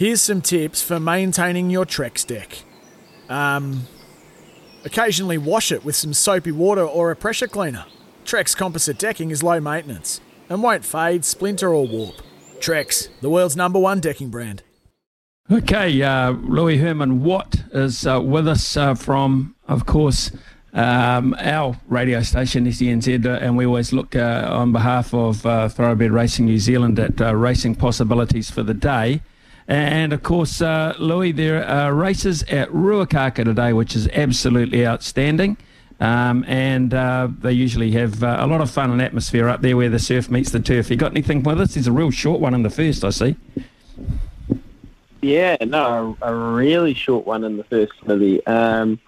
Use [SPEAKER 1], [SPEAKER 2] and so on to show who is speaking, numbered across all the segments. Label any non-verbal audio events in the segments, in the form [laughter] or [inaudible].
[SPEAKER 1] Here's some tips for maintaining your Trex deck. Um, occasionally wash it with some soapy water or a pressure cleaner. Trex composite decking is low maintenance and won't fade, splinter, or warp. Trex, the world's number one decking brand.
[SPEAKER 2] Okay, uh, Louis Herman Watt is uh, with us uh, from, of course, um, our radio station, SENZ, uh, and we always look uh, on behalf of uh, Thoroughbred Racing New Zealand at racing possibilities for the day. And of course, uh, Louis, there are races at Ruakaka today, which is absolutely outstanding. Um, and uh, they usually have uh, a lot of fun and atmosphere up there where the surf meets the turf. You got anything with us? There's a real short one in the first, I see.
[SPEAKER 3] Yeah, no, a really short one in the first movie. Um,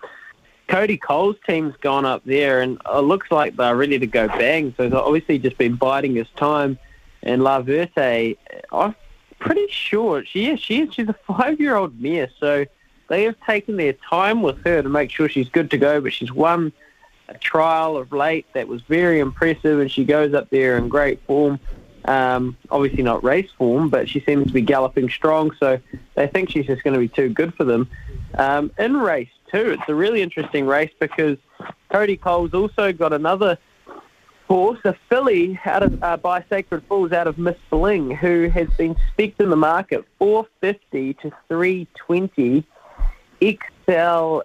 [SPEAKER 3] Cody Cole's team's gone up there, and it looks like they're ready to go bang. So obviously just been biding his time. And La Verte, I'm pretty sure she is. She is. She's a five-year-old mare, so they have taken their time with her to make sure she's good to go. But she's won a trial of late that was very impressive, and she goes up there in great form. Um, obviously not race form, but she seems to be galloping strong, so they think she's just going to be too good for them. Um, in race two, it's a really interesting race because Cody Cole's also got another horse, a filly out of uh, by Sacred Falls out of Miss Bling, who has been specced in the market 450 to 320 Excelsior.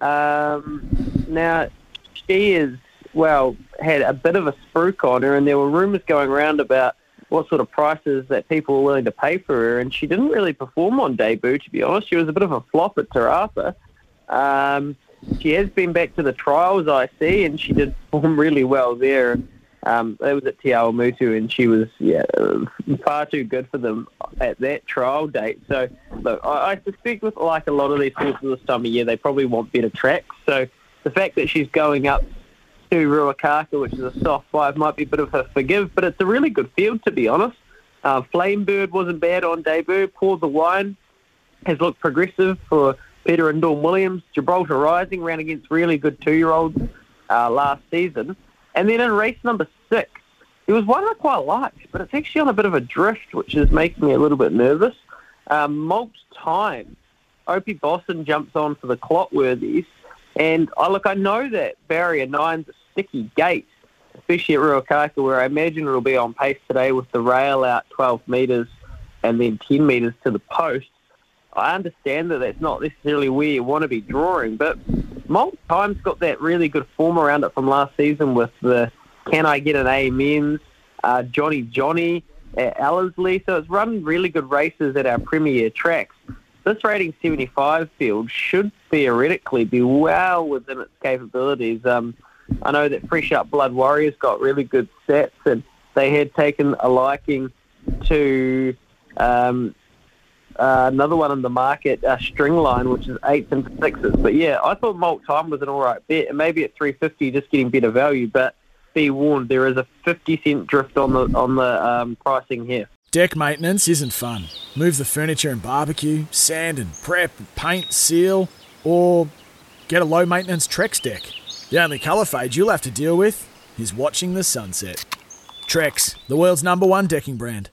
[SPEAKER 3] Um, now, she is well, had a bit of a spruik on her, and there were rumours going around about what sort of prices that people were willing to pay for her, and she didn't really perform on debut, to be honest. She was a bit of a flop at Te Rapa. Um, she has been back to the trials, I see, and she did perform [laughs] really well there. Um, that was at Te Awamutu, and she was yeah far too good for them at that trial date. So, look, I, I suspect with like a lot of these horses this time of year, they probably want better tracks. So, the fact that she's going up to Ruakaka, which is a soft five, might be a bit of a forgive, but it's a really good field, to be honest. Uh, Flamebird wasn't bad on debut. Pour the Wine has looked progressive for Peter and Dawn Williams. Gibraltar Rising ran against really good two-year-olds uh, last season. And then in race number six, it was one I quite liked, but it's actually on a bit of a drift, which is making me a little bit nervous. Um, Malt Time, Opie Bosson jumps on for the Clotworthies. And I look, I know that barrier nine's a sticky gate, especially at Ruakaka, where I imagine it'll be on pace today with the rail out 12 metres and then 10 metres to the post. I understand that that's not necessarily where you want to be drawing, but Malt Time's got that really good form around it from last season with the Can I Get an Amens, uh, Johnny Johnny at Ellerslie. So it's run really good races at our premier tracks. This rating 75 field should theoretically be well within its capabilities. Um, I know that Fresh Up Blood Warriors got really good sets and they had taken a liking to um, uh, another one in the market, uh, Stringline, which is eights and sixes. But yeah, I thought Malt Time was an all right bet, and maybe at 350, just getting better value. But be warned, there is a 50 cent drift on the on the um, pricing here.
[SPEAKER 1] Deck maintenance isn't fun. Move the furniture and barbecue, sand and prep, paint, seal, or get a low maintenance Trex deck. The only colour fade you'll have to deal with is watching the sunset. Trex, the world's number one decking brand.